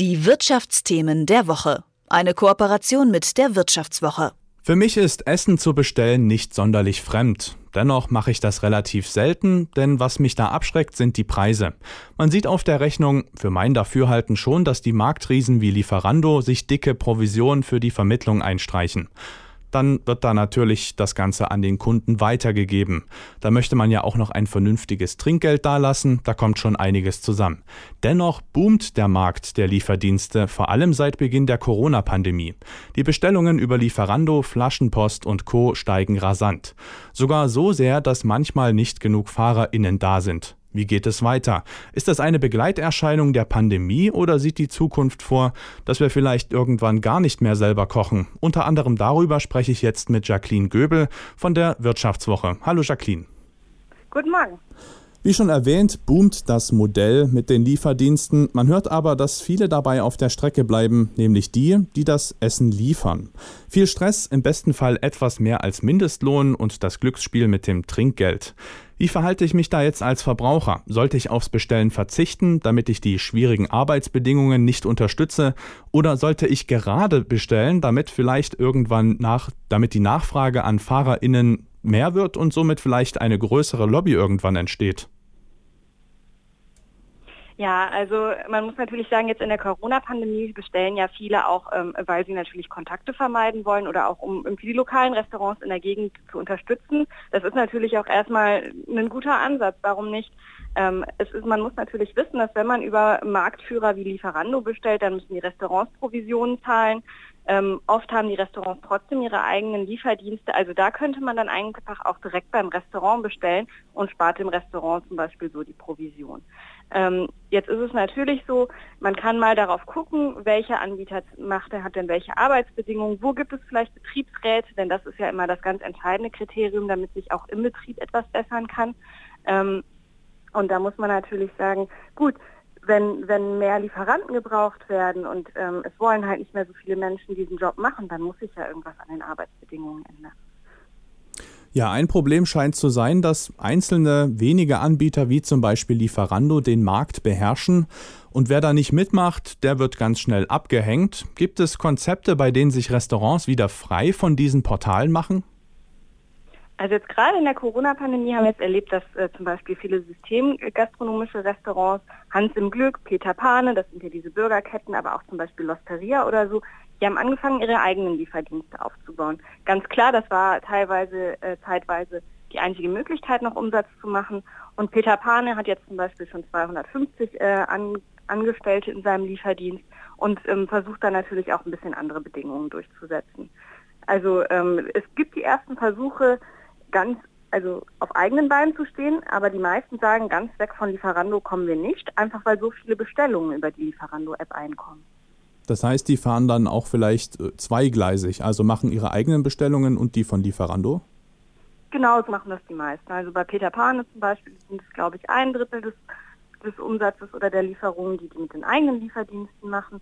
Die Wirtschaftsthemen der Woche. Eine Kooperation mit der Wirtschaftswoche. Für mich ist Essen zu bestellen nicht sonderlich fremd. Dennoch mache ich das relativ selten, denn was mich da abschreckt, sind die Preise. Man sieht auf der Rechnung für mein Dafürhalten schon, dass die Marktriesen wie Lieferando sich dicke Provisionen für die Vermittlung einstreichen dann wird da natürlich das Ganze an den Kunden weitergegeben. Da möchte man ja auch noch ein vernünftiges Trinkgeld dalassen, da kommt schon einiges zusammen. Dennoch boomt der Markt der Lieferdienste, vor allem seit Beginn der Corona-Pandemie. Die Bestellungen über Lieferando, Flaschenpost und Co. steigen rasant. Sogar so sehr, dass manchmal nicht genug FahrerInnen da sind. Wie geht es weiter? Ist das eine Begleiterscheinung der Pandemie oder sieht die Zukunft vor, dass wir vielleicht irgendwann gar nicht mehr selber kochen? Unter anderem darüber spreche ich jetzt mit Jacqueline Göbel von der Wirtschaftswoche. Hallo Jacqueline. Guten Morgen. Wie schon erwähnt, boomt das Modell mit den Lieferdiensten. Man hört aber, dass viele dabei auf der Strecke bleiben, nämlich die, die das Essen liefern. Viel Stress, im besten Fall etwas mehr als Mindestlohn und das Glücksspiel mit dem Trinkgeld. Wie verhalte ich mich da jetzt als Verbraucher? Sollte ich aufs Bestellen verzichten, damit ich die schwierigen Arbeitsbedingungen nicht unterstütze? Oder sollte ich gerade bestellen, damit vielleicht irgendwann nach, damit die Nachfrage an FahrerInnen mehr wird und somit vielleicht eine größere Lobby irgendwann entsteht? Ja, also man muss natürlich sagen, jetzt in der Corona-Pandemie bestellen ja viele auch, ähm, weil sie natürlich Kontakte vermeiden wollen oder auch um irgendwie die lokalen Restaurants in der Gegend zu unterstützen. Das ist natürlich auch erstmal ein guter Ansatz. Warum nicht? Ähm, es ist, man muss natürlich wissen, dass wenn man über Marktführer wie Lieferando bestellt, dann müssen die Restaurants Provisionen zahlen. Ähm, oft haben die Restaurants trotzdem ihre eigenen Lieferdienste. Also da könnte man dann einfach auch direkt beim Restaurant bestellen und spart dem Restaurant zum Beispiel so die Provision. Ähm, jetzt ist es natürlich so, man kann mal darauf gucken, welcher Anbieter macht, er hat denn welche Arbeitsbedingungen, wo gibt es vielleicht Betriebsräte, denn das ist ja immer das ganz entscheidende Kriterium, damit sich auch im Betrieb etwas bessern kann. Ähm, und da muss man natürlich sagen, gut, wenn, wenn mehr Lieferanten gebraucht werden und ähm, es wollen halt nicht mehr so viele Menschen diesen Job machen, dann muss sich ja irgendwas an den Arbeitsbedingungen ändern. Ja, ein Problem scheint zu sein, dass einzelne wenige Anbieter wie zum Beispiel Lieferando den Markt beherrschen und wer da nicht mitmacht, der wird ganz schnell abgehängt. Gibt es Konzepte, bei denen sich Restaurants wieder frei von diesen Portalen machen? Also jetzt gerade in der Corona-Pandemie haben wir jetzt erlebt, dass äh, zum Beispiel viele systemgastronomische Restaurants, Hans im Glück, Peter Pane, das sind ja diese Bürgerketten, aber auch zum Beispiel Losteria oder so, die haben angefangen, ihre eigenen Lieferdienste aufzubauen. Ganz klar, das war teilweise, äh, zeitweise die einzige Möglichkeit, noch Umsatz zu machen. Und Peter Pane hat jetzt zum Beispiel schon 250 äh, an, Angestellte in seinem Lieferdienst und ähm, versucht dann natürlich auch ein bisschen andere Bedingungen durchzusetzen. Also ähm, es gibt die ersten Versuche, ganz also auf eigenen Beinen zu stehen, aber die meisten sagen, ganz weg von Lieferando kommen wir nicht, einfach weil so viele Bestellungen über die Lieferando-App einkommen. Das heißt, die fahren dann auch vielleicht äh, zweigleisig, also machen ihre eigenen Bestellungen und die von Lieferando? Genau, so machen das die meisten. Also bei Peter Pane zum Beispiel sind es, glaube ich, ein Drittel des, des Umsatzes oder der Lieferungen, die die mit den eigenen Lieferdiensten machen.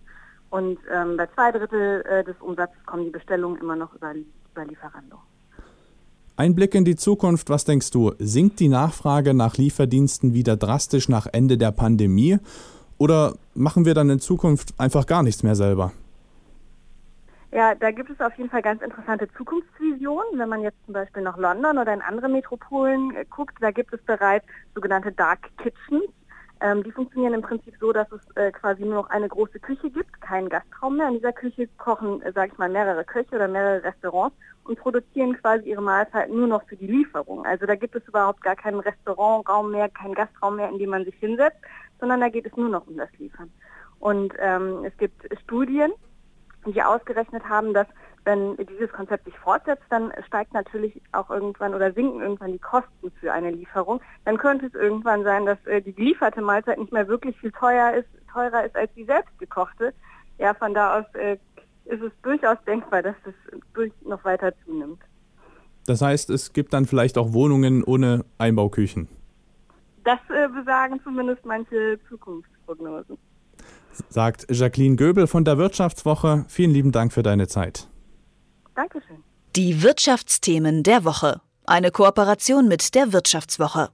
Und ähm, bei zwei Drittel äh, des Umsatzes kommen die Bestellungen immer noch über, über Lieferando. Ein Blick in die Zukunft, was denkst du? Sinkt die Nachfrage nach Lieferdiensten wieder drastisch nach Ende der Pandemie? Oder machen wir dann in Zukunft einfach gar nichts mehr selber? Ja, da gibt es auf jeden Fall ganz interessante Zukunftsvisionen. Wenn man jetzt zum Beispiel nach London oder in andere Metropolen äh, guckt, da gibt es bereits sogenannte Dark Kitchens. Ähm, die funktionieren im Prinzip so, dass es äh, quasi nur noch eine große Küche gibt, keinen Gastraum mehr. In dieser Küche kochen, äh, sage ich mal, mehrere Köche oder mehrere Restaurants und produzieren quasi ihre Mahlzeiten nur noch für die Lieferung. Also da gibt es überhaupt gar keinen Restaurantraum mehr, keinen Gastraum mehr, in dem man sich hinsetzt, sondern da geht es nur noch um das Liefern. Und ähm, es gibt Studien, die ausgerechnet haben, dass wenn dieses Konzept sich fortsetzt, dann steigt natürlich auch irgendwann oder sinken irgendwann die Kosten für eine Lieferung. Dann könnte es irgendwann sein, dass äh, die gelieferte Mahlzeit nicht mehr wirklich viel teuer ist, teurer ist als die selbstgekochte. Ja, von da aus äh, ist es durchaus denkbar, dass das durch noch weiter zunimmt. Das heißt, es gibt dann vielleicht auch Wohnungen ohne Einbauküchen. Das äh, besagen zumindest manche Zukunftsprognosen. Sagt Jacqueline Göbel von der Wirtschaftswoche. Vielen lieben Dank für deine Zeit. Dankeschön. Die Wirtschaftsthemen der Woche. Eine Kooperation mit der Wirtschaftswoche.